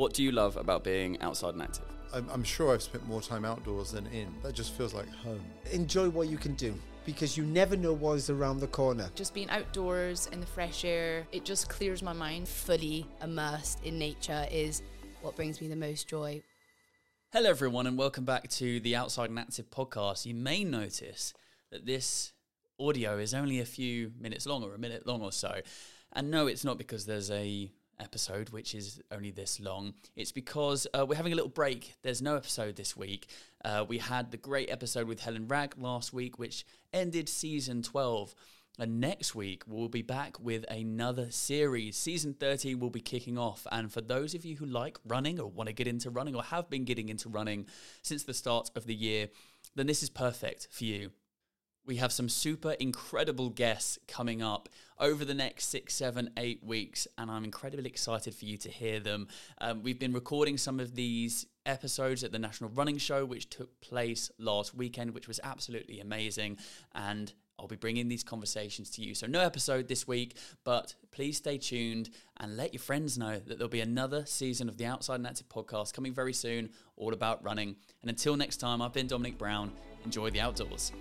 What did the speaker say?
What do you love about being outside and active? I'm, I'm sure I've spent more time outdoors than in. That just feels like home. Enjoy what you can do because you never know what is around the corner. Just being outdoors in the fresh air, it just clears my mind. Fully immersed in nature is what brings me the most joy. Hello, everyone, and welcome back to the Outside and Active podcast. You may notice that this audio is only a few minutes long or a minute long or so. And no, it's not because there's a episode which is only this long. It's because uh, we're having a little break. There's no episode this week. Uh, we had the great episode with Helen Ragg last week, which ended season 12. And next week, we'll be back with another series. Season 30 will be kicking off. And for those of you who like running or want to get into running or have been getting into running since the start of the year, then this is perfect for you. We have some super incredible guests coming up over the next six, seven, eight weeks, and I'm incredibly excited for you to hear them. Um, we've been recording some of these episodes at the National Running Show, which took place last weekend, which was absolutely amazing. And I'll be bringing these conversations to you. So, no episode this week, but please stay tuned and let your friends know that there'll be another season of the Outside and Active podcast coming very soon, all about running. And until next time, I've been Dominic Brown. Enjoy the outdoors.